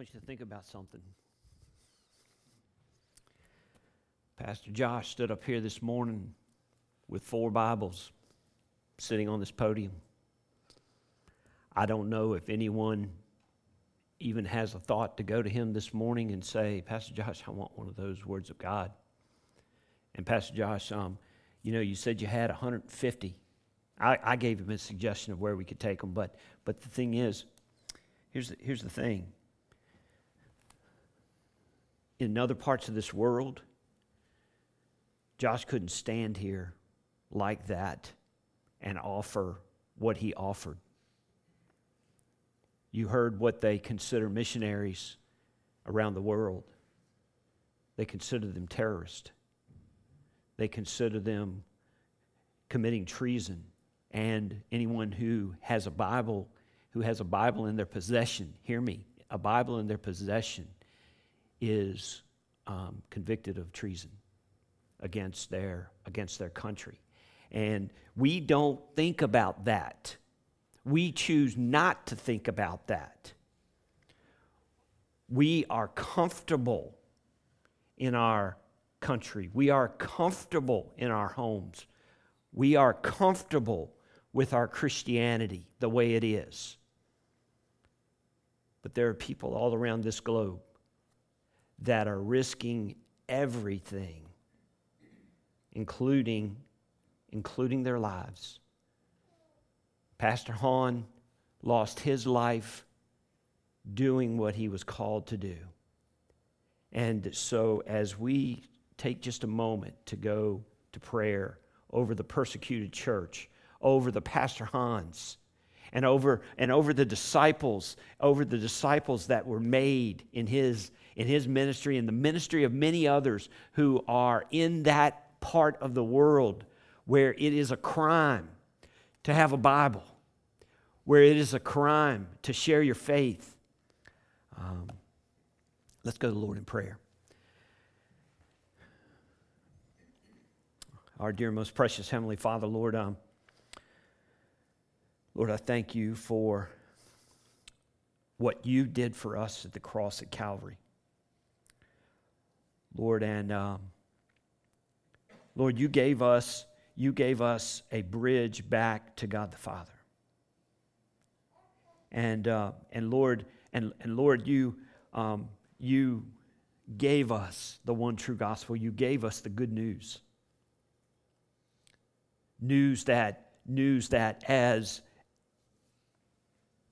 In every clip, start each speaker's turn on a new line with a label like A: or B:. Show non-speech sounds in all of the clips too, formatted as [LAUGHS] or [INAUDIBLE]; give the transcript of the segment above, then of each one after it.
A: want you to think about something. Pastor Josh stood up here this morning with four Bibles sitting on this podium. I don't know if anyone even has a thought to go to him this morning and say, Pastor Josh, I want one of those words of God. And Pastor Josh, um, you know, you said you had 150. I, I gave him a suggestion of where we could take them, but, but the thing is, here's the, here's the thing in other parts of this world, Josh couldn't stand here like that and offer what he offered. You heard what they consider missionaries around the world. They consider them terrorists. They consider them committing treason. And anyone who has a Bible, who has a Bible in their possession, hear me, a Bible in their possession is um, convicted of treason against their, against their country. And we don't think about that. We choose not to think about that. We are comfortable in our country. We are comfortable in our homes. We are comfortable with our Christianity the way it is. But there are people all around this globe that are risking everything, including, including their lives. Pastor Hahn lost his life doing what he was called to do. And so, as we take just a moment to go to prayer over the persecuted church, over the Pastor Hans, and over, and over the disciples, over the disciples that were made in his in his ministry and the ministry of many others who are in that part of the world where it is a crime to have a Bible, where it is a crime to share your faith. Um, let's go to the Lord in prayer. Our dear, most precious Heavenly Father, Lord, um, Lord, I thank you for what you did for us at the cross at Calvary. Lord, and um, Lord, you gave us you gave us a bridge back to God the Father. And uh, and Lord and and Lord, you um, you gave us the one true gospel. You gave us the good news. News that news that as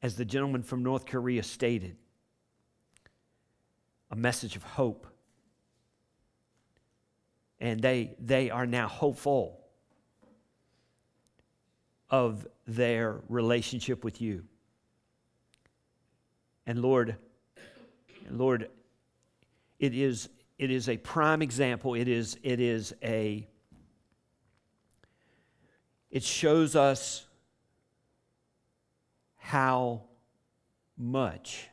A: as the gentleman from North Korea stated, a message of hope and they, they are now hopeful of their relationship with you. And Lord, Lord, it is, it is a prime example. It is, it is a, it shows us how much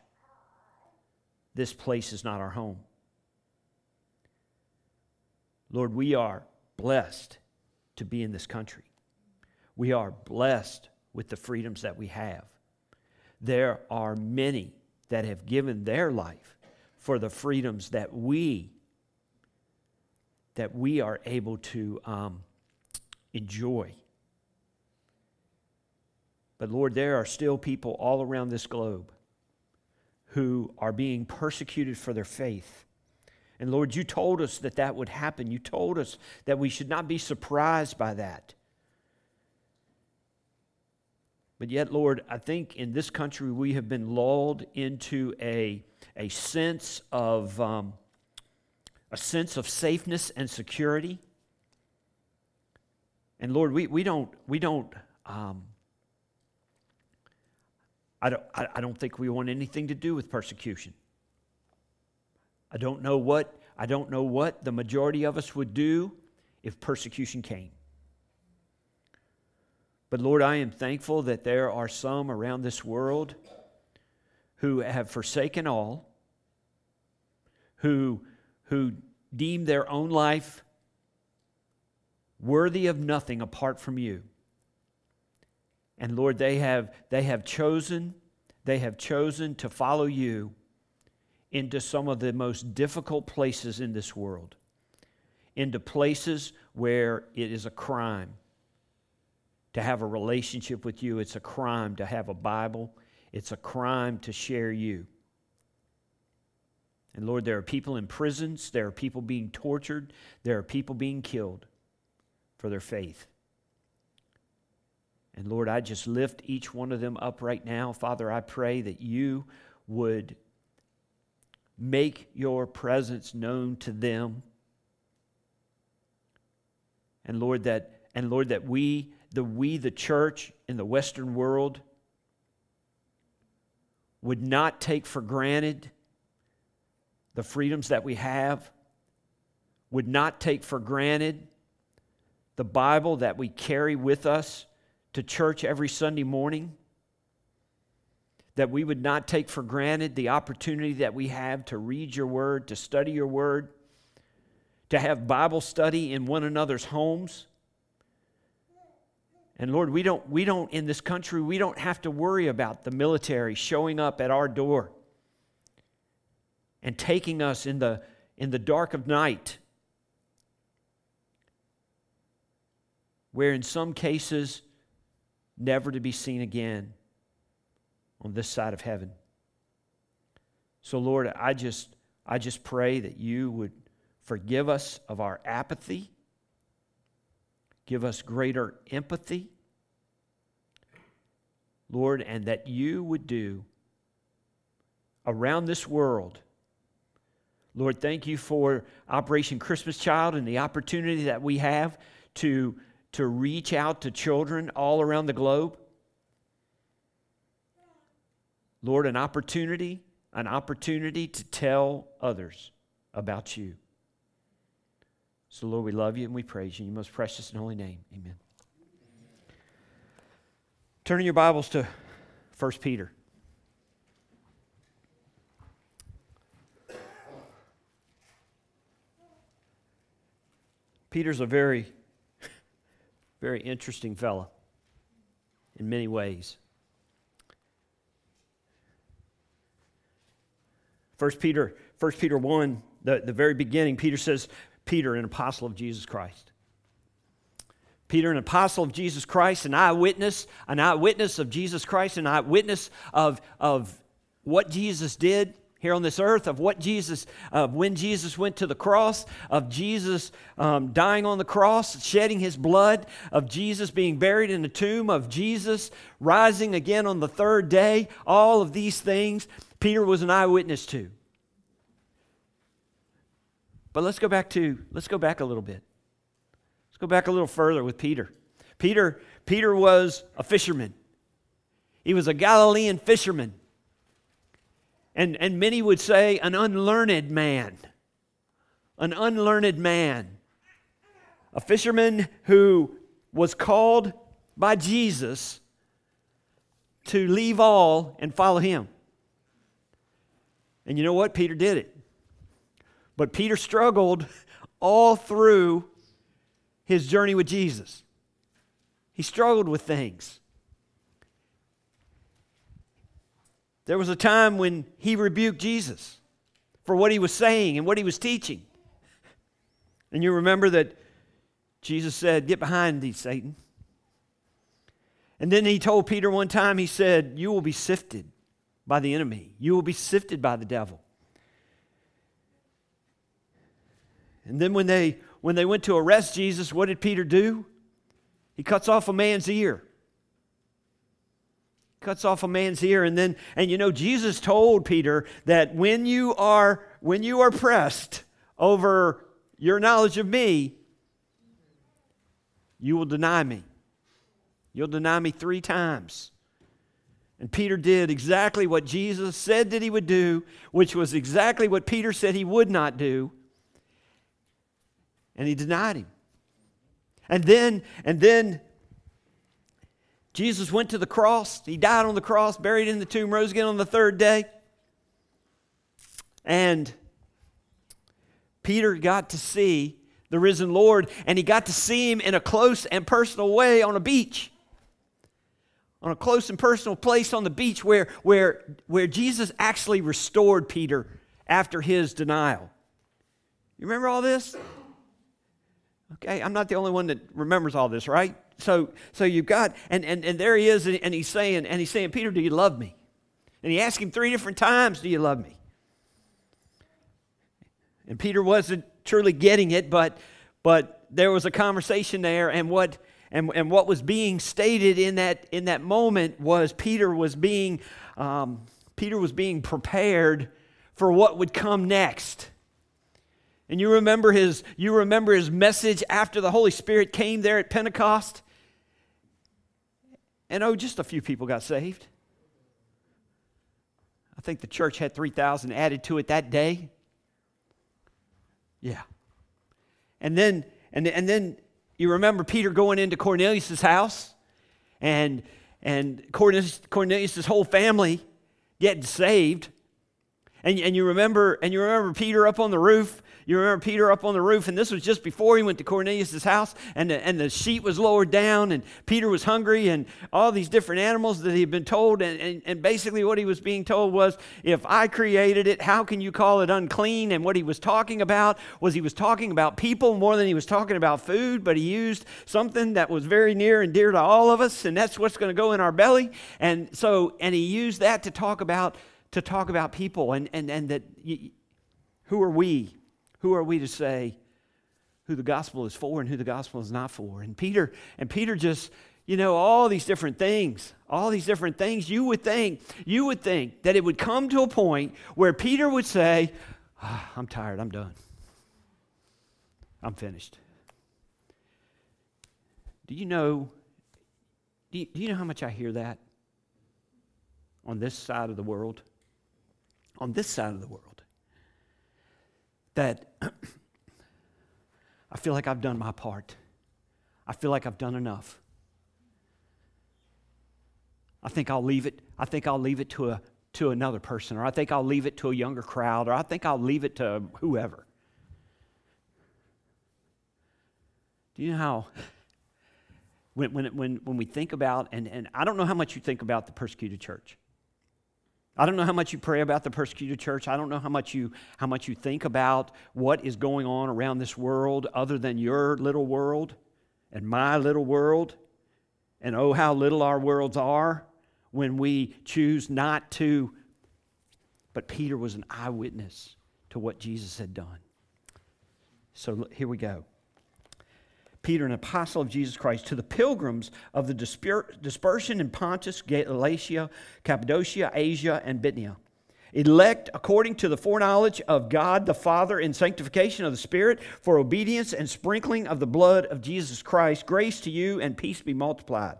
A: this place is not our home. Lord, we are blessed to be in this country. We are blessed with the freedoms that we have. There are many that have given their life for the freedoms that we that we are able to um, enjoy. But Lord, there are still people all around this globe who are being persecuted for their faith and Lord, you told us that that would happen. You told us that we should not be surprised by that. But yet, Lord, I think in this country we have been lulled into a, a sense of um, a sense of safeness and security. And Lord, we, we don't we don't um, I don't I, I don't think we want anything to do with persecution. I don't know what I don't know what the majority of us would do if persecution came. But Lord, I am thankful that there are some around this world who have forsaken all, who, who deem their own life worthy of nothing apart from you. And Lord, they have, they have chosen, they have chosen to follow you into some of the most difficult places in this world, into places where it is a crime to have a relationship with you. It's a crime to have a Bible. It's a crime to share you. And Lord, there are people in prisons, there are people being tortured, there are people being killed for their faith. And Lord, I just lift each one of them up right now. Father, I pray that you would make your presence known to them. And Lord, that and Lord, that we, the we, the church in the Western world, would not take for granted the freedoms that we have, would not take for granted the Bible that we carry with us to church every Sunday morning, that we would not take for granted the opportunity that we have to read your word, to study your word, to have Bible study in one another's homes. And Lord, we don't, we don't, in this country, we don't have to worry about the military showing up at our door and taking us in the, in the dark of night, where in some cases, never to be seen again on this side of heaven. So, Lord, I just, I just pray that you would forgive us of our apathy, give us greater empathy, Lord, and that you would do around this world. Lord, thank you for Operation Christmas Child and the opportunity that we have to, to reach out to children all around the globe. Lord, an opportunity, an opportunity to tell others about you. So, Lord, we love you and we praise you in your most precious and holy name. Amen. Turn in your Bibles to 1 Peter. Peter's a very, [LAUGHS] very interesting fellow in many ways. 1 Peter, 1 Peter 1, the, the very beginning, Peter says, Peter, an apostle of Jesus Christ. Peter, an apostle of Jesus Christ, an eyewitness, an eyewitness of Jesus Christ, an eyewitness of, of what Jesus did here on this earth, of what Jesus, of when Jesus went to the cross, of Jesus um, dying on the cross, shedding his blood, of Jesus being buried in the tomb, of Jesus rising again on the third day. All of these things Peter was an eyewitness to. But let's go back to, let's go back a little bit. Let's go back a little further with Peter. Peter, Peter was a fisherman. He was a Galilean fisherman. And, and many would say an unlearned man. An unlearned man. A fisherman who was called by Jesus to leave all and follow him. And you know what? Peter did it. But Peter struggled all through his journey with Jesus. He struggled with things. There was a time when he rebuked Jesus for what he was saying and what he was teaching. And you remember that Jesus said, Get behind thee, Satan. And then he told Peter one time, He said, You will be sifted by the enemy, you will be sifted by the devil. And then when they when they went to arrest Jesus, what did Peter do? He cuts off a man's ear. Cuts off a man's ear and then and you know Jesus told Peter that when you are when you are pressed over your knowledge of me, you will deny me. You'll deny me 3 times. And Peter did exactly what Jesus said that he would do, which was exactly what Peter said he would not do and he denied him. And then, and then Jesus went to the cross. He died on the cross, buried in the tomb, rose again on the third day. And Peter got to see the risen Lord, and he got to see him in a close and personal way on a beach. On a close and personal place on the beach where, where, where Jesus actually restored Peter after his denial. You remember all this? Okay, I'm not the only one that remembers all this, right? So, so you've got, and, and, and there he is, and, and he's saying, and he's saying, Peter, do you love me? And he asked him three different times, do you love me? And Peter wasn't truly getting it, but, but there was a conversation there, and what, and, and what was being stated in that, in that moment was Peter was being, um, Peter was being prepared for what would come next. And you remember his you remember his message after the Holy Spirit came there at Pentecost? And oh, just a few people got saved. I think the church had 3,000 added to it that day. Yeah. And then and, and then you remember Peter going into Cornelius' house and and Cornelius, Cornelius' whole family getting saved. And, and you remember and you remember Peter up on the roof you remember Peter up on the roof, and this was just before he went to Cornelius' house, and the, and the sheet was lowered down, and Peter was hungry, and all these different animals that he had been told. And, and, and basically, what he was being told was, If I created it, how can you call it unclean? And what he was talking about was he was talking about people more than he was talking about food, but he used something that was very near and dear to all of us, and that's what's going to go in our belly. And so, and he used that to talk about to talk about people and, and, and that who are we who are we to say who the gospel is for and who the gospel is not for? And Peter, and Peter just, you know, all these different things, all these different things, you would think, you would think that it would come to a point where Peter would say, oh, I'm tired, I'm done. I'm finished. Do you know, do you, do you know how much I hear that on this side of the world? On this side of the world that [CLEARS THROAT] I feel like I've done my part. I feel like I've done enough. I think I'll leave it. I think I'll leave it to a to another person, or I think I'll leave it to a younger crowd, or I think I'll leave it to whoever. Do you know how when, when, when, when we think about, and, and I don't know how much you think about the persecuted church. I don't know how much you pray about the persecuted church. I don't know how much you how much you think about what is going on around this world other than your little world and my little world. And oh how little our worlds are when we choose not to. But Peter was an eyewitness to what Jesus had done. So here we go. Peter, an apostle of Jesus Christ, to the pilgrims of the dispersion in Pontus, Galatia, Cappadocia, Asia, and Bithynia. Elect according to the foreknowledge of God the Father in sanctification of the Spirit for obedience and sprinkling of the blood of Jesus Christ, grace to you and peace be multiplied.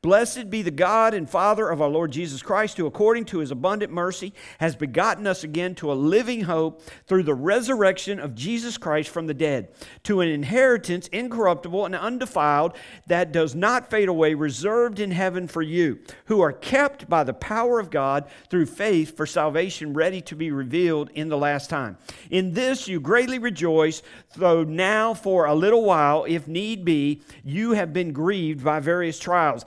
A: Blessed be the God and Father of our Lord Jesus Christ, who according to his abundant mercy has begotten us again to a living hope through the resurrection of Jesus Christ from the dead, to an inheritance incorruptible and undefiled that does not fade away, reserved in heaven for you, who are kept by the power of God through faith for salvation ready to be revealed in the last time. In this you greatly rejoice, though now for a little while, if need be, you have been grieved by various trials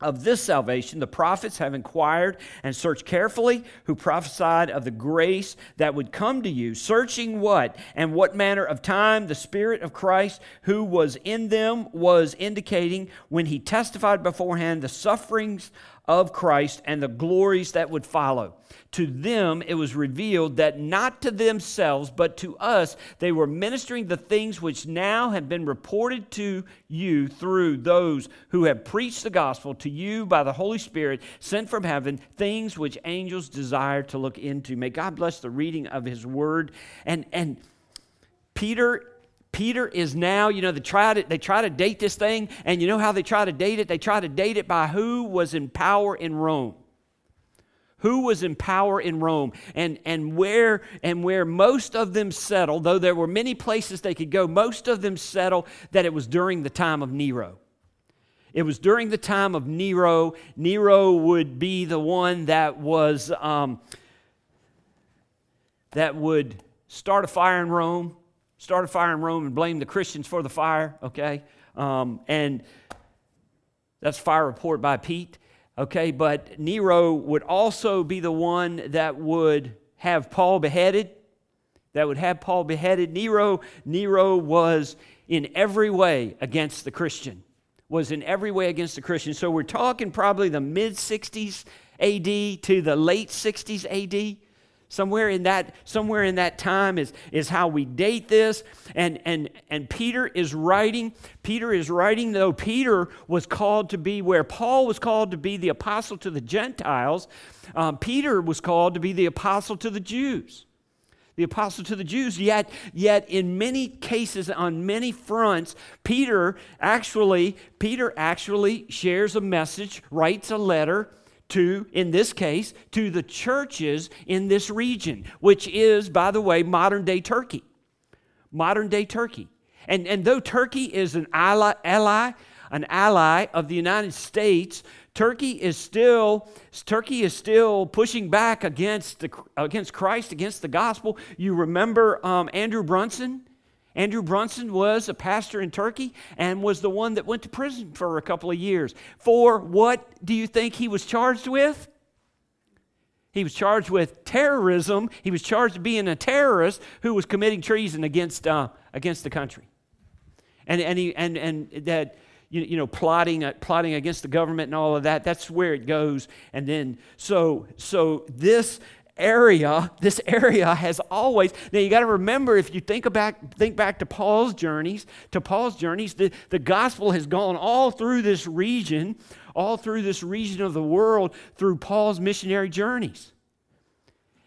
A: of this salvation, the prophets have inquired and searched carefully, who prophesied of the grace that would come to you, searching what and what manner of time the Spirit of Christ who was in them was indicating when he testified beforehand the sufferings of Christ and the glories that would follow. To them it was revealed that not to themselves, but to us, they were ministering the things which now have been reported to you through those who have preached the gospel to you by the Holy Spirit sent from heaven, things which angels desire to look into. May God bless the reading of his word. And, and Peter Peter is now, you know, they try to, they try to date this thing, and you know how they try to date it? They try to date it by who was in power in Rome. who was in power in Rome and, and where and where most of them settled, though there were many places they could go, most of them settled that it was during the time of Nero. It was during the time of Nero. Nero would be the one that was um, that would start a fire in Rome, start a fire in Rome, and blame the Christians for the fire. Okay, um, and that's fire report by Pete. Okay, but Nero would also be the one that would have Paul beheaded. That would have Paul beheaded. Nero, Nero was in every way against the Christian. Was in every way against the Christian. So we're talking probably the mid 60s AD to the late 60s AD. Somewhere in that, somewhere in that time is, is how we date this. And, and, and Peter is writing, Peter is writing, though Peter was called to be where Paul was called to be the apostle to the Gentiles, um, Peter was called to be the apostle to the Jews. The apostle to the Jews, yet, yet in many cases, on many fronts, Peter actually, Peter actually shares a message, writes a letter to, in this case, to the churches in this region, which is, by the way, modern day Turkey. Modern day Turkey. And, and though Turkey is an ally, ally, an ally of the United States, Turkey is still Turkey is still pushing back against the, against Christ, against the gospel. You remember um, Andrew Brunson? Andrew Brunson was a pastor in Turkey and was the one that went to prison for a couple of years. For what do you think he was charged with? He was charged with terrorism. He was charged with being a terrorist who was committing treason against, uh, against the country. And, and, he, and, and that, you, you know, plotting, uh, plotting against the government and all of that, that's where it goes. And then, so, so this area, this area has always, now you got to remember if you think back, think back to Paul's journeys, to Paul's journeys, the, the gospel has gone all through this region, all through this region of the world through Paul's missionary journeys.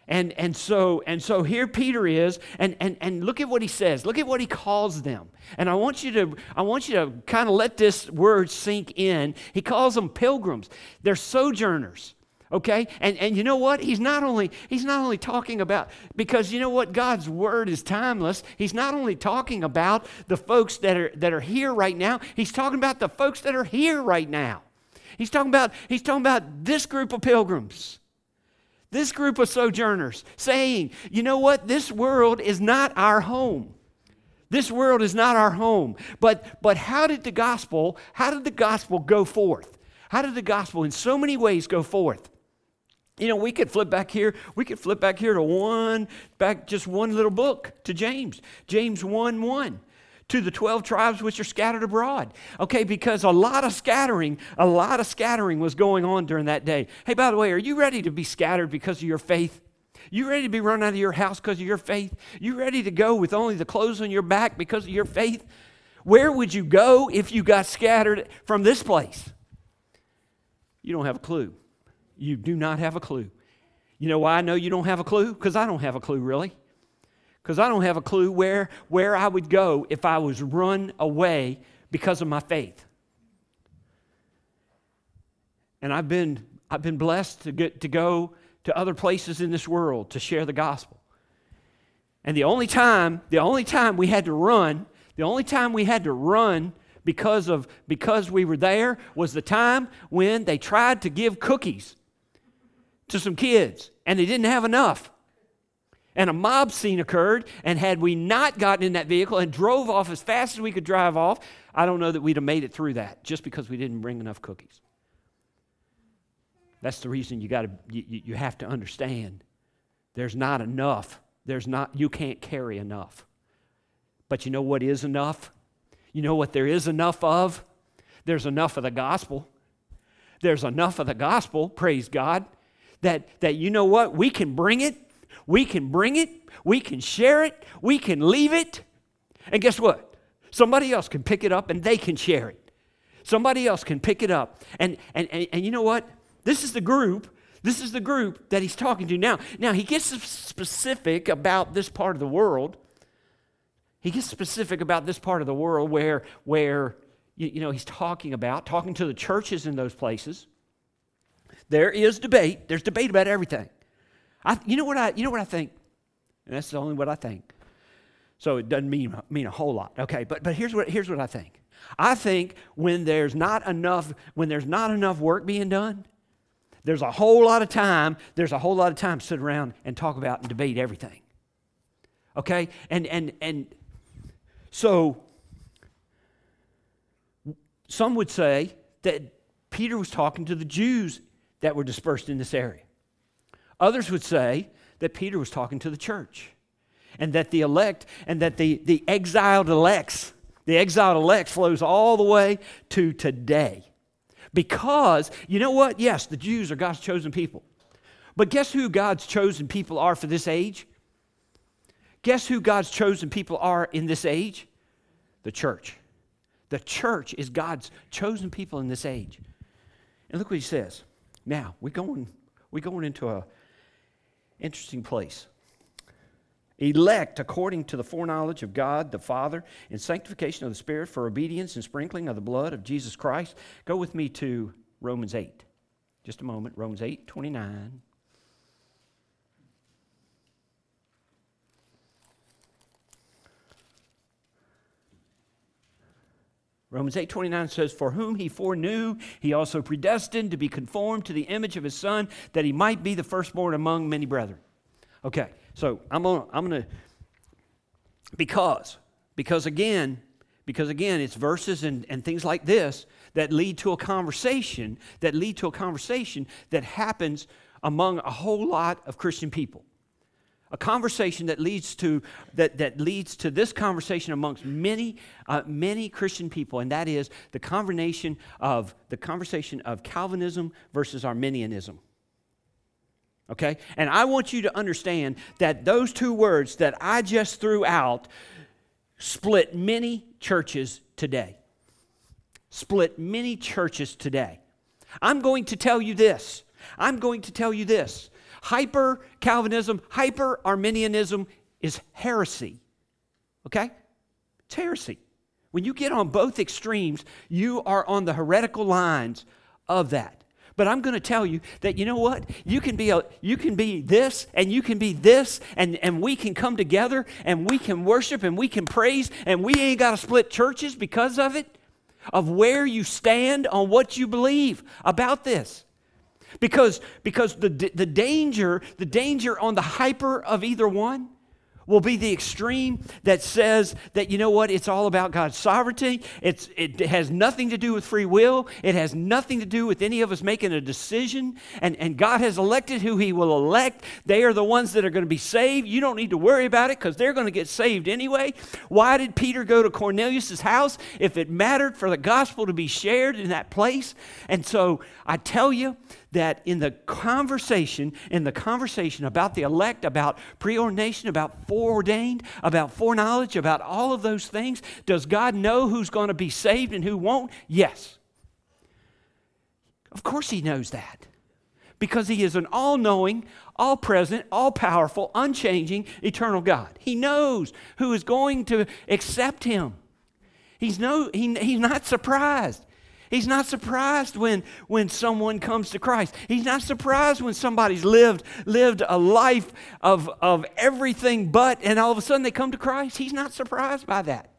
A: And, and, so, and so here Peter is, and, and, and look at what he says. Look at what he calls them. And I want you to, I want you to kind of let this word sink in. He calls them pilgrims. They're sojourners okay? And and you know what? He's not only he's not only talking about because you know what? God's word is timeless. He's not only talking about the folks that are that are here right now he's talking about the folks that are here right now. He's talking about he's talking about this group of pilgrims. This group of sojourners saying you know what? This world is not our home. This world is not our home. But but how did the gospel how did the gospel go forth? How did the gospel in so many ways go forth you know, we could flip back here. We could flip back here to one, back just one little book to James, James 1 1 to the 12 tribes which are scattered abroad. Okay, because a lot of scattering, a lot of scattering was going on during that day. Hey, by the way, are you ready to be scattered because of your faith? You ready to be run out of your house because of your faith? You ready to go with only the clothes on your back because of your faith? Where would you go if you got scattered from this place? You don't have a clue. You do not have a clue. You know why I know you don't have a clue? Because I don't have a clue, really. Because I don't have a clue where, where I would go if I was run away because of my faith. And I've been, I've been blessed to, get, to go to other places in this world to share the gospel. And the only time, the only time we had to run, the only time we had to run because of because we were there was the time when they tried to give cookies to some kids, and they didn't have enough. And a mob scene occurred, and had we not gotten in that vehicle and drove off as fast as we could drive off, I don't know that we'd have made it through that just because we didn't bring enough cookies. That's the reason you got to you, you have to understand there's not enough. There's not you can't carry enough. But you know what is enough? You know what there is enough of? There's enough of the gospel. There's enough of the gospel, praise God that, that you know what? We can bring it, we can bring it, we can share it, we can leave it. And guess what? Somebody else can pick it up and they can share it. Somebody else can pick it up. And, and, and, and you know what? This is the group. This is the group that he's talking to now. Now, he gets specific about this part of the world. He gets specific about this part of the world where, where you, you know, he's talking about, talking to the churches in those places There is debate. There's debate about everything. I, you know what I you know what I think? And that's only what I think. So it doesn't mean, mean a whole lot. Okay, but, but here's, what, here's what I think. I think when there's not enough, when there's not enough work being done, there's a whole lot of time, there's a whole lot of time to sit around and talk about and debate everything. Okay? And and and so some would say that Peter was talking to the Jews that were dispersed in this area. Others would say that Peter was talking to the church and that the elect and that the, the exiled elects, the exiled elect flows all the way to today. Because, you know what? Yes, the Jews are God's chosen people. But guess who God's chosen people are for this age? Guess who God's chosen people are in this age? The church. The church is God's chosen people in this age. And look what he says. Now, we're going, we're going into a interesting place. Elect according to the foreknowledge of God the Father in sanctification of the Spirit for obedience and sprinkling of the blood of Jesus Christ. Go with me to Romans 8. Just a moment. Romans 8 29. Romans 8:29 says for whom he foreknew he also predestined to be conformed to the image of his son that he might be the firstborn among many brethren. Okay. So I'm gonna I'm gonna because because again because again it's verses and, and things like this that lead to a conversation that lead to a conversation that happens among a whole lot of Christian people a conversation that leads to that, that leads to this conversation amongst many uh, many christian people and that is the combination of the conversation of calvinism versus arminianism. Okay? And i want you to understand that those two words that i just threw out split many churches today. Split many churches today. I'm going to tell you this. I'm going to tell you this Hyper Calvinism, hyper Arminianism is heresy. Okay? It's heresy. When you get on both extremes, you are on the heretical lines of that. But I'm going to tell you that you know what? You can be a, you can be this and you can be this and, and we can come together and we can worship and we can praise and we ain't got to split churches because of it, of where you stand on what you believe about this. Because, because the, the danger, the danger on the hyper of either one will be the extreme that says that, you know what, it's all about God's sovereignty. It's, it has nothing to do with free will. It has nothing to do with any of us making a decision. And, and God has elected who He will elect. They are the ones that are going to be saved. You don't need to worry about it because they're going to get saved anyway. Why did Peter go to Cornelius' house if it mattered for the gospel to be shared in that place? And so I tell you, that in the conversation, in the conversation about the elect, about preordination, about foreordained, about foreknowledge, about all of those things, does God know who's going to be saved and who won't? Yes. Of course, He knows that. Because He is an all knowing, all present, all powerful, unchanging, eternal God. He knows who is going to accept Him. He's, no, he, he's not surprised. He's not surprised when, when someone comes to Christ. He's not surprised when somebody's lived, lived a life of, of everything but, and all of a sudden they come to Christ. He's not surprised by that.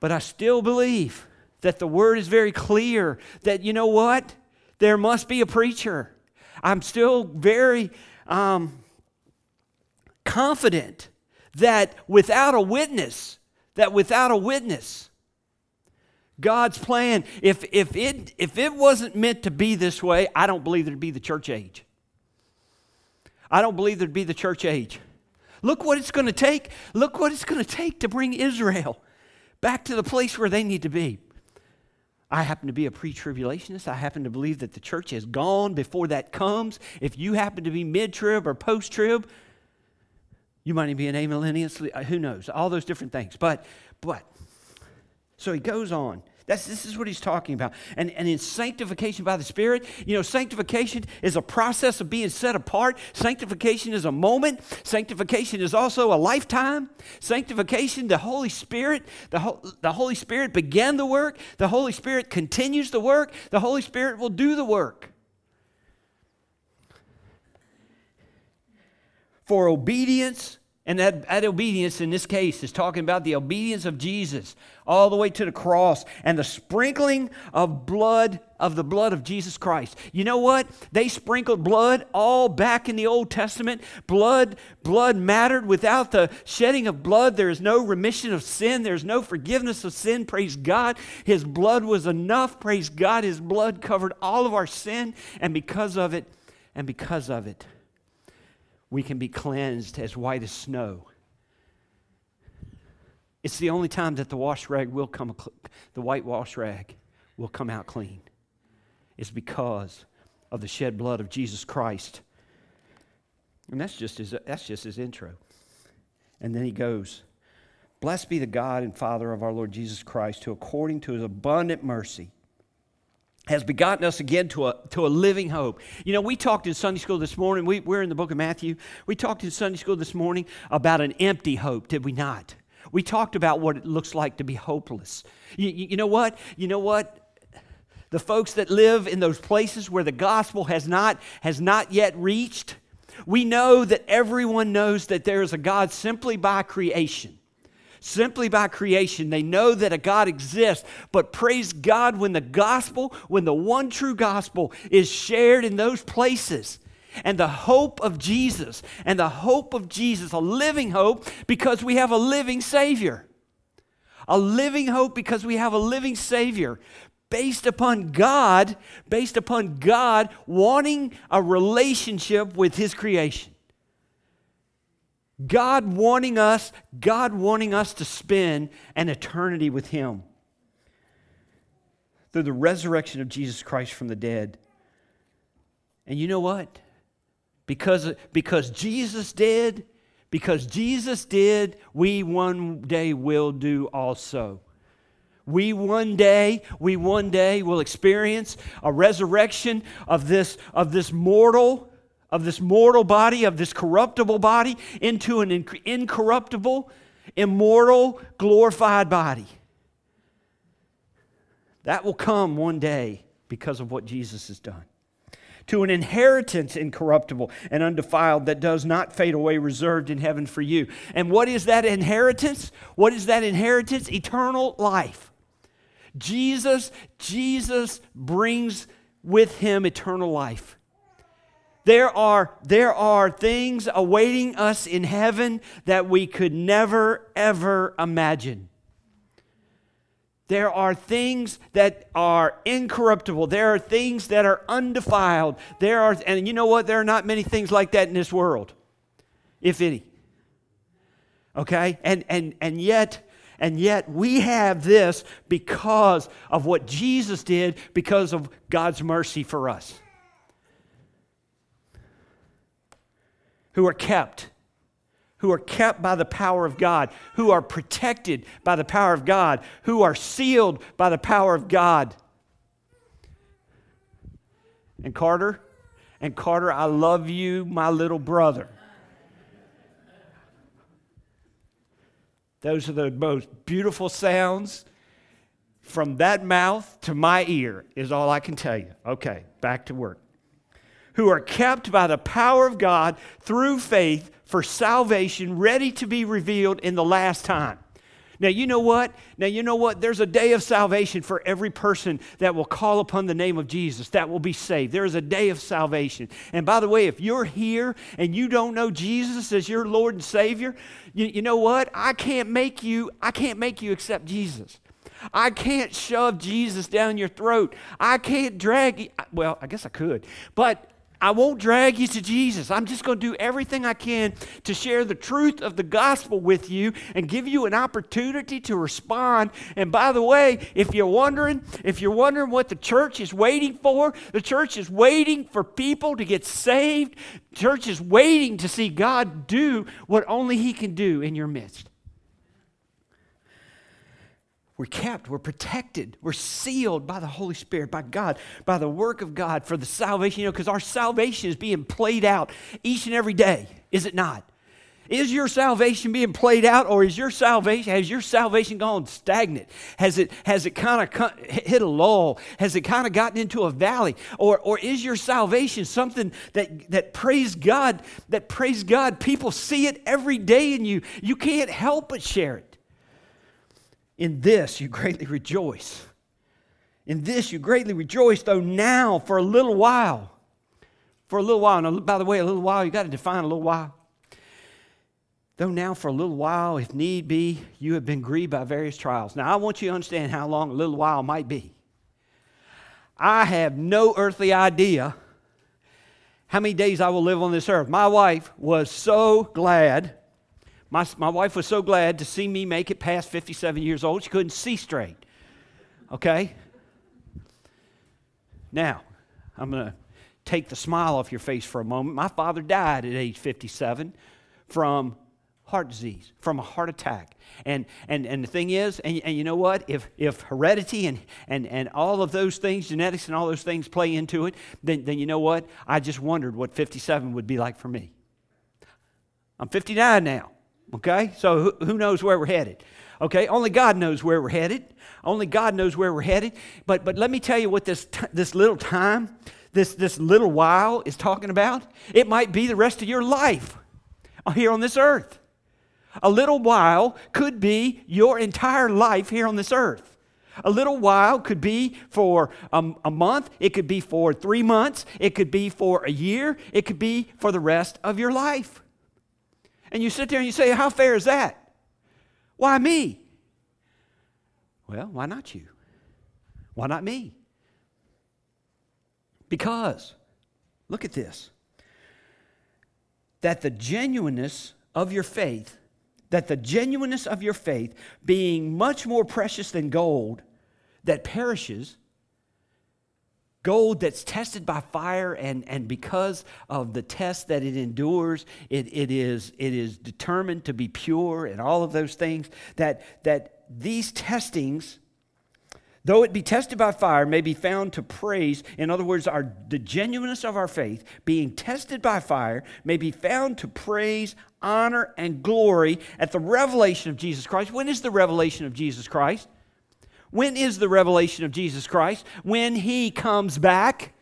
A: But I still believe that the word is very clear that, you know what? There must be a preacher. I'm still very um, confident that without a witness, that without a witness, God's plan, if, if, it, if it wasn't meant to be this way, I don't believe there'd be the church age. I don't believe there'd be the church age. Look what it's going to take. Look what it's going to take to bring Israel back to the place where they need to be. I happen to be a pre tribulationist. I happen to believe that the church has gone before that comes. If you happen to be mid trib or post trib, you might even be an amillennialist. Who knows? All those different things. But, but so he goes on That's, this is what he's talking about. And, and in sanctification by the Spirit, you know, sanctification is a process of being set apart. Sanctification is a moment. Sanctification is also a lifetime. Sanctification, the Holy Spirit, the, the Holy Spirit began the work. The Holy Spirit continues the work. The Holy Spirit will do the work. For obedience and that, that, obedience in this case is talking about the obedience of Jesus all the way to the cross and the sprinkling of blood of the blood of Jesus Christ. You know what? They sprinkled blood all back in the Old Testament. Blood, blood mattered. Without the shedding of blood, there is no remission of sin. There's no forgiveness of sin. Praise God. His blood was enough. Praise God. His blood covered all of our sin. And because of it, and because of it, we can be cleansed as white as snow. It's the only time that the wash rag will come, the white wash rag will come out clean. It's because of the shed blood of Jesus Christ. And that's just his, that's just his intro. And then he goes, Blessed be the God and Father of our Lord Jesus Christ, who according to his abundant mercy has begotten us again to a, to a living hope. You know, we talked in Sunday school this morning, we, we're in the book of Matthew. We talked in Sunday school this morning about an empty hope, did we not? We talked about what it looks like to be hopeless. You, you, you know what? You know what? The folks that live in those places where the gospel has not, has not yet reached, we know that everyone knows that there is a God simply by creation simply by creation. They know that a God exists. But praise God when the gospel, when the one true gospel is shared in those places. And the hope of Jesus, and the hope of Jesus, a living hope because we have a living Savior. A living hope because we have a living Savior based upon God, based upon God wanting a relationship with His creation. God wanting us, God wanting us to spend an eternity with Him. Through the resurrection of Jesus Christ from the dead. And you know what? Because, because Jesus did, because Jesus did, we one day will do also. We one day, we one day will experience a resurrection of this, of this mortal of this mortal body, of this corruptible body, into an incorruptible, immortal, glorified body. That will come one day because of what Jesus has done. To an inheritance incorruptible and undefiled that does not fade away, reserved in heaven for you. And what is that inheritance? What is that inheritance? Eternal life. Jesus, Jesus brings with him eternal life. There are, there are things awaiting us in heaven that we could never, ever imagine. There are things that are incorruptible. There are things that are undefiled. There are, and you know what? There are not many things like that in this world, if any. Okay? And, and, and yet, and yet we have this because of what Jesus did, because of God's mercy for us. Who are kept, who are kept by the power of God, who are protected by the power of God, who are sealed by the power of God. And Carter, and Carter, I love you, my little brother. Those are the most beautiful sounds from that mouth to my ear, is all I can tell you. Okay, back to work who are kept by the power of God through faith for salvation, ready to be revealed in the last time. Now, you know what? Now, you know what? There's a day of salvation for every person that will call upon the name of Jesus, that will be saved. There is a day of salvation. And by the way, if you're here and you don't know Jesus as your Lord and Savior, you, you know what? I can't make you, I can't make you accept Jesus. I can't shove Jesus down your throat. I can't drag you. Well, I guess I could. But I won't drag you to Jesus. I'm just going to do everything I can to share the truth of the gospel with you and give you an opportunity to respond. And by the way, if you're wondering, if you're wondering what the church is waiting for, the church is waiting for people to get saved. The church is waiting to see God do what only he can do in your midst. We're kept, we're protected, we're sealed by the Holy Spirit, by God, by the work of God for the salvation, you know, because our salvation is being played out each and every day, is it not? Is your salvation being played out, or is your salvation has your salvation gone stagnant? Has it has it kind of hit a lull? Has it kind of gotten into a valley, or or is your salvation something that that praise God that praise God? People see it every day in you. You can't help but share it. In this you greatly rejoice. In this you greatly rejoice, though now for a little while. For a little while. Now, by the way, a little while, you got to define a little while. Though now for a little while, if need be, you have been grieved by various trials. Now, I want you to understand how long a little while might be. I have no earthly idea how many days I will live on this earth. My wife was so glad my, my wife was so glad to see me make it past 57 years old, she couldn't see straight. Okay? Now, I'm going to take the smile off your face for a moment. My father died at age 57 from heart disease, from a heart attack. And, and, and the thing is, and, and you know what? If, if heredity and, and, and all of those things, genetics and all those things play into it, then, then you know what? I just wondered what 57 would be like for me. I'm 59 now. Okay? So who, knows where we're headed? Okay? Only God knows where we're headed. Only God knows where we're headed. But, but let me tell you what this, t- this little time, this, this little while is talking about. It might be the rest of your life here on this earth. A little while could be your entire life here on this earth. A little while could be for um, a month, it could be for three months, it could be for a year, it could be for the rest of your life. And you sit there and you say, How fair is that? Why me? Well, why not you? Why not me? Because, look at this, that the genuineness of your faith, that the genuineness of your faith, being much more precious than gold that perishes, gold that's tested by fire and, and because of the test that it endures it, it, is, it is determined to be pure and all of those things that, that these testings though it be tested by fire may be found to praise in other words our, the genuineness of our faith being tested by fire may be found to praise honor and glory at the revelation of jesus christ. When is the revelation of jesus christ when is the revelation of Jesus Christ? When he comes back.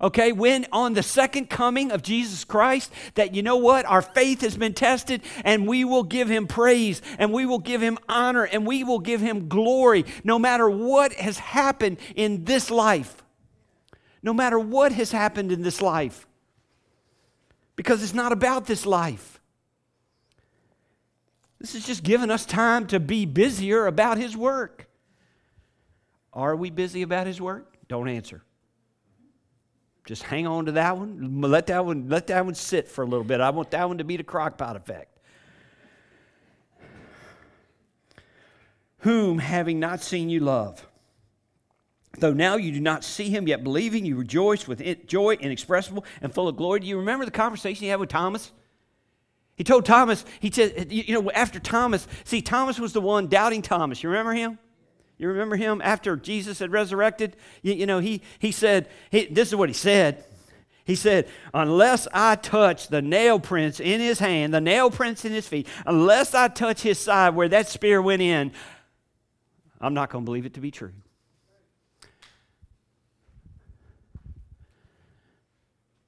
A: Okay, when on the second coming of Jesus Christ, that you know what? Our faith has been tested and we will give him praise and we will give him honor and we will give him glory no matter what has happened in this life. No matter what has happened in this life. Because it's not about this life. This is just giving us time to be busier about his work. Are we busy about his work? Don't answer. Just hang on to that one. Let that one, let that one sit for a little bit. I want that one to be the crockpot effect. Whom, having not seen you, love. Though now you do not see him, yet believing, you rejoice with joy inexpressible and full of glory. Do you remember the conversation you had with Thomas? He told Thomas, he said, you know, after Thomas, see, Thomas was the one doubting Thomas. You remember him? You remember him after Jesus had resurrected? You, you know, he, he said, he, this is what he said. He said, Unless I touch the nail prints in his hand, the nail prints in his feet, unless I touch his side where that spear went in, I'm not going to believe it to be true.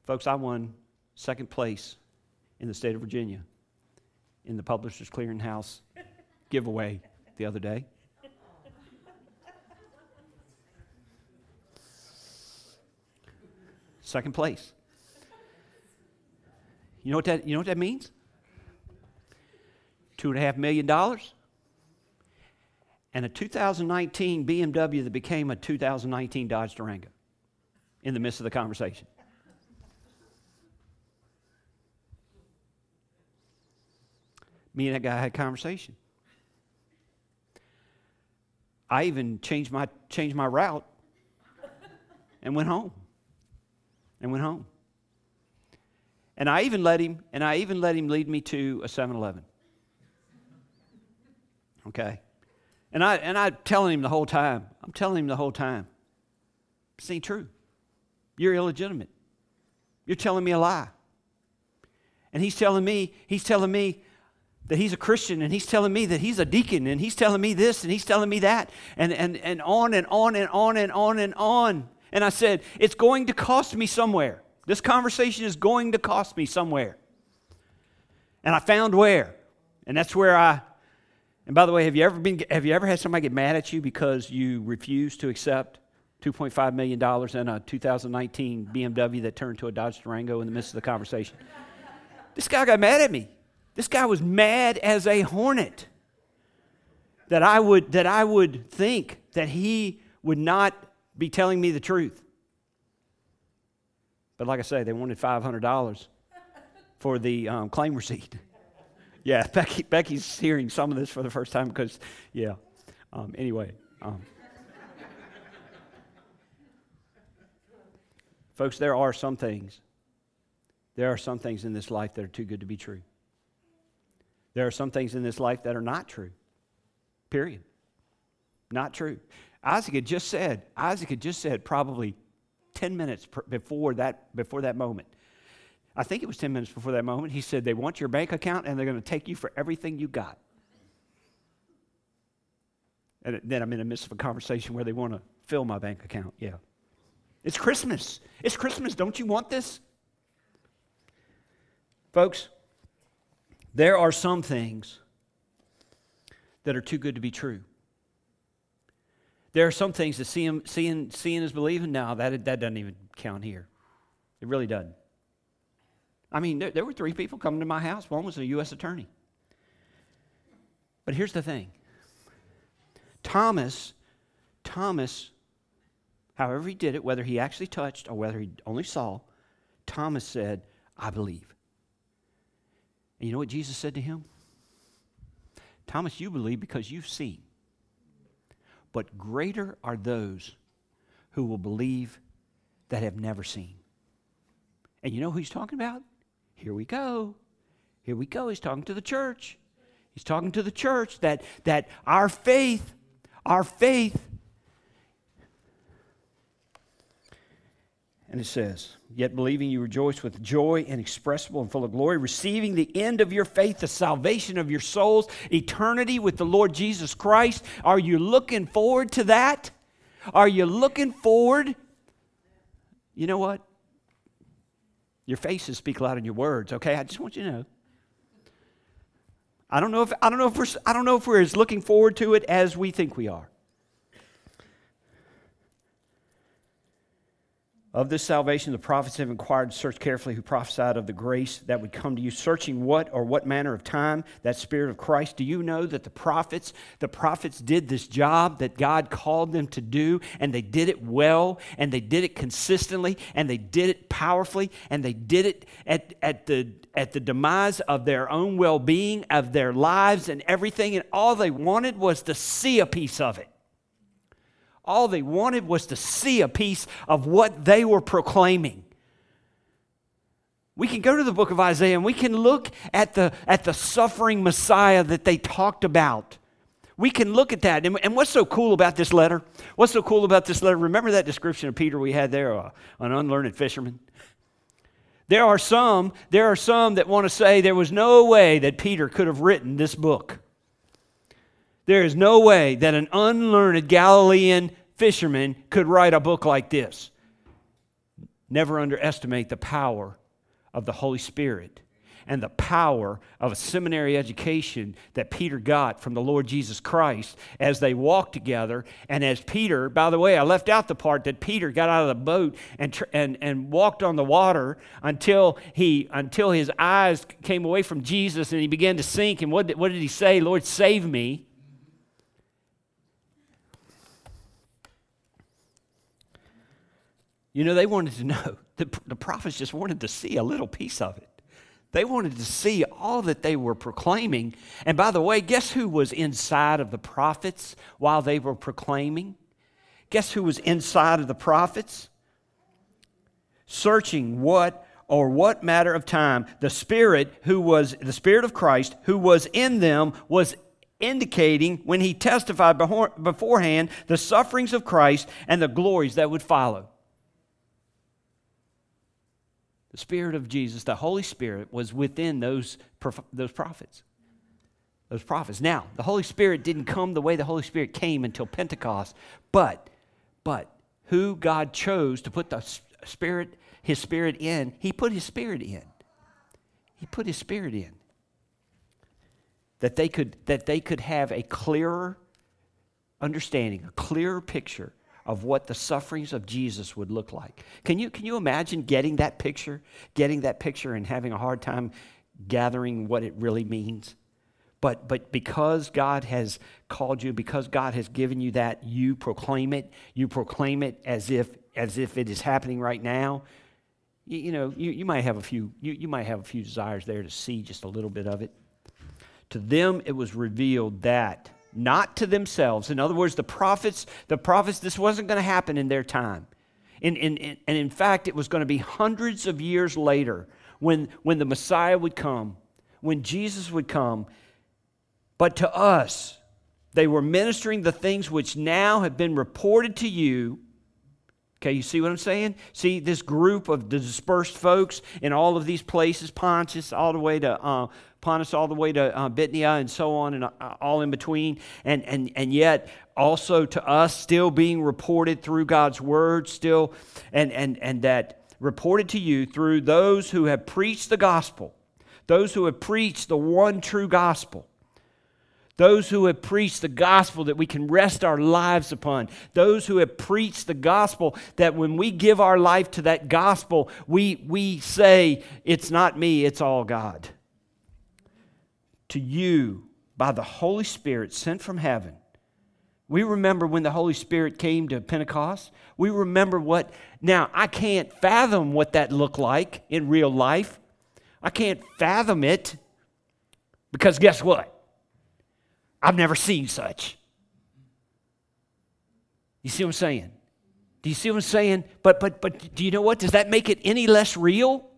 A: Folks, I won second place in the state of Virginia in the Publishers Clearinghouse giveaway the other day. Second place. You know what that, you know what that means? Two and a half million dollars. And a 2019 BMW that became a 2019 Dodge Durango in the midst of the conversation. Me and that guy had a conversation. I even changed my, changed my route and went home and went home. And I even let him, and I even let him lead me to a 7 Eleven. Okay? And I and I'm telling him the whole time. I'm telling him the whole time. This ain't true. You're illegitimate. You're telling me a lie. And he's telling me, he's telling me that he's a Christian and he's telling me that he's a deacon and he's telling me this and he's telling me that and, and, and on and on and on and on and on. And I said, It's going to cost me somewhere. This conversation is going to cost me somewhere. And I found where. And that's where I and by the way, have you ever been have you ever had somebody get mad at you because you refused to accept $2.5 million in a 2019 BMW that turned to a Dodge Durango in the midst of the conversation? this guy got mad at me. This guy was mad as a hornet that I would, that I would think that he would not be telling me the truth. But like I say, they wanted $500 for the um, claim receipt. [LAUGHS] yeah, Becky, Becky's hearing some of this for the first time because, yeah. Um, anyway. Um. [LAUGHS] Folks, there are some things, there are some things in this life that are too good to be true. There are some things in this life that are not true. Period. Not true. Isaac had just said, Isaac had just said probably 10 minutes before that, before that moment. I think it was 10 minutes before that moment. He said, They want your bank account and they're going to take you for everything you got. And then I'm in the midst of a conversation where they want to fill my bank account. Yeah. It's Christmas. It's Christmas. Don't you want this? Folks, there are some things that are too good to be true. There are some things that seeing, seeing, seeing is believing. Now, that, that doesn't even count here. It really doesn't. I mean, there, there were three people coming to my house. One was a U.S. attorney. But here's the thing Thomas, Thomas, however he did it, whether he actually touched or whether he only saw, Thomas said, I believe. And you know what Jesus said to him? Thomas, you believe because you've seen. But greater are those who will believe that have never seen. And you know who he's talking about? Here we go. Here we go. He's talking to the church. He's talking to the church that, that our faith, our faith And it says, Yet believing you rejoice with joy inexpressible and full of glory, receiving the end of your faith, the salvation of your souls, eternity with the Lord Jesus Christ. Are you looking forward to that? Are you looking forward? You know what? Your faces speak louder than your words, okay? I just want you to know. I don't know if I don't know if we're I don't know if we're as looking forward to it as we think we are. Of this salvation, the prophets have inquired searched carefully who prophesied of the grace that would come to you, searching what or what manner of time that Spirit of Christ. Do you know that the prophets, the prophets did this job that God called them to do, and they did it well, and they did it consistently, and they did it powerfully, and they did it at, at the at the demise of their own well-being, of their lives and everything, and all they wanted was to see a piece of it. All they wanted was to see a piece of what they were proclaiming. We can go to the book of Isaiah and we can look at the, at the suffering Messiah that they talked about. We can look at that. And, and what's so cool about this letter? What's so cool about this letter? Remember that description of Peter we had there, uh, an unlearned fisherman? There are some, there are some that want to say there was no way that Peter could have written this book. There is no way that an unlearned Galilean fisherman could write a book like this. Never underestimate the power of the Holy Spirit and the power of a seminary education that Peter got from the Lord Jesus Christ as they walked together. And as Peter, by the way, I left out the part that Peter got out of the boat and, and, and walked on the water until, he, until his eyes came away from Jesus and he began to sink. And what, what did he say? Lord, save me. You know, they wanted to know. [LAUGHS] The, the prophets just wanted to see a little piece of it. They wanted to see all that they were proclaiming. And by the way, guess who was inside of the prophets while they were proclaiming? Guess who was inside of the prophets? Searching what or what matter of time the Spirit who was, the Spirit of Christ who was in them was indicating when he testified beforehand the sufferings of Christ and the glories that would follow. The Spirit of Jesus, the Holy Spirit, was within those, those prophets. Those prophets. Now, the Holy Spirit didn't come the way the Holy Spirit came until Pentecost, but, but who God chose to put the Spirit, His Spirit in, He put His Spirit in. He put His Spirit in. That they could, that they could have a clearer understanding, a clearer picture of what the sufferings of Jesus would look like. Can you, can you imagine getting that picture, getting that picture and having a hard time gathering what it really means? But, but because God has called you, because God has given you that, you proclaim it. You proclaim it as if, as if it is happening right now. You, you know, you, you might have a few, you, you might have a few desires there to see just a little bit of it. To them it was revealed that not to themselves. In other words, the prophets, the prophets, this wasn't going to happen in their time. In, in, in, and in fact, it was going to be hundreds of years later when, when the Messiah would come, when Jesus would come. But to us, they were ministering the things which now have been reported to you Okay, you see what I'm saying? See this group of the dispersed folks in all of these places, Pontus all the way to uh, Pontus, all the way to uh, Bithynia, and so on, and uh, all in between, and and and yet also to us, still being reported through God's word, still, and and and that reported to you through those who have preached the gospel, those who have preached the one true gospel those who have preached the gospel that we can rest our lives upon. Those who have preached the gospel that when we give our life to that gospel, we, we say, It's not me, it's all God. To you, by the Holy Spirit sent from heaven, we remember when the Holy Spirit came to Pentecost. We remember what, now, I can't fathom what that looked like in real life. I can't fathom it because guess what? I've never seen such. You see what I'm saying? Do you see what I'm saying? But but but do you know what? Does that make it any less real?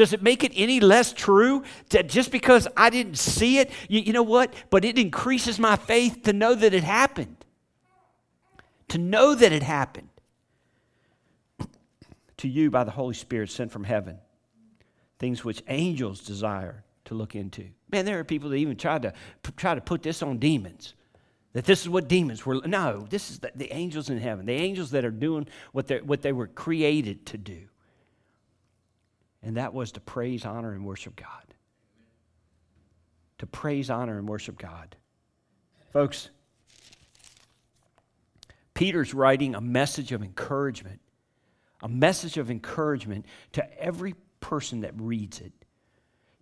A: Does it make it any less true that just because I didn't see it, you, you know what? But it increases my faith to know that it happened. To know that it happened. [CLEARS THROAT] to you by the Holy Spirit sent from heaven. Things which angels desire to look into. Man, there are people that even try to try to put this on demons. That this is what demons were. No, this is the, the angels in heaven, the angels that are doing what, what they were created to do. And that was to praise, honor, and worship God. To praise, honor, and worship God. Folks, Peter's writing a message of encouragement, a message of encouragement to every person that reads it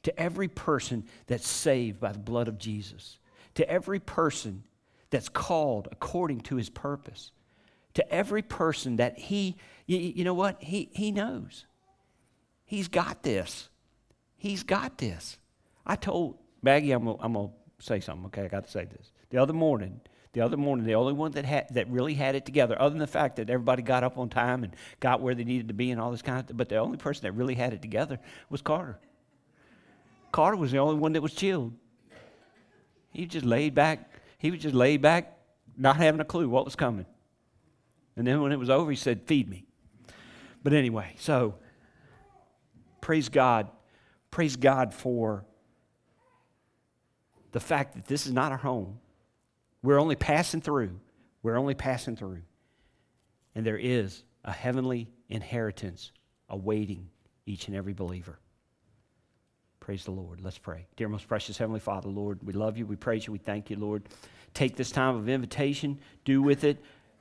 A: to every person that's saved by the blood of Jesus, to every person that's called according to his purpose, to every person that he, you, know what? He, he knows. He's got this. He's got this. I told Maggie, I'm gonna, say something, okay? I got to say this. The other morning, the other morning, the only one that had that really had it together, other than the fact that everybody got up on time and got where they needed to be and all this kind of, but the only person that really had it together was Carter. Carter was the only one that was chilled. He just laid back. He was just laid back, not having a clue what was coming. And then when it was over, he said, Feed me. But anyway, so praise God. Praise God for the fact that this is not our home. We're only passing through. We're only passing through. And there is a heavenly inheritance awaiting each and every believer. Praise the Lord. Let's pray. Dear most precious Heavenly Father, Lord, we love you. We praise you. We thank you, Lord. Take this time of invitation, do with it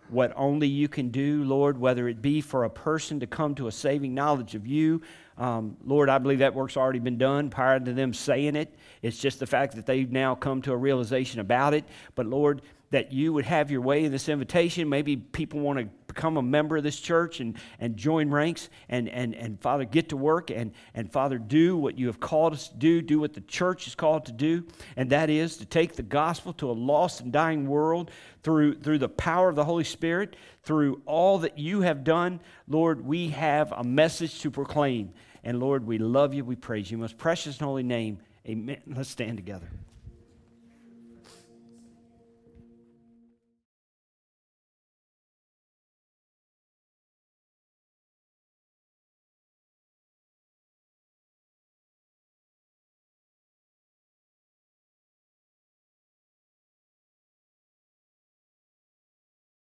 A: what only you can do, Lord, whether it be for a person to come to a saving knowledge of you. Um, Lord, I believe that work's already been done prior to them saying it. It's just the fact that they've now come to a realization about it. But Lord, that you would have your way in this invitation. Maybe people want to become a member of this church and, and join ranks and, and, and Father, get to work and, and Father, do what you have called us to do, do what the church is called to do, and that is to take the gospel to a lost and dying world through, through the power of the Holy Spirit, through all that you have done. Lord, we have a message to proclaim. And Lord, we love you, we praise you. Most precious and holy name, amen. Let's stand together.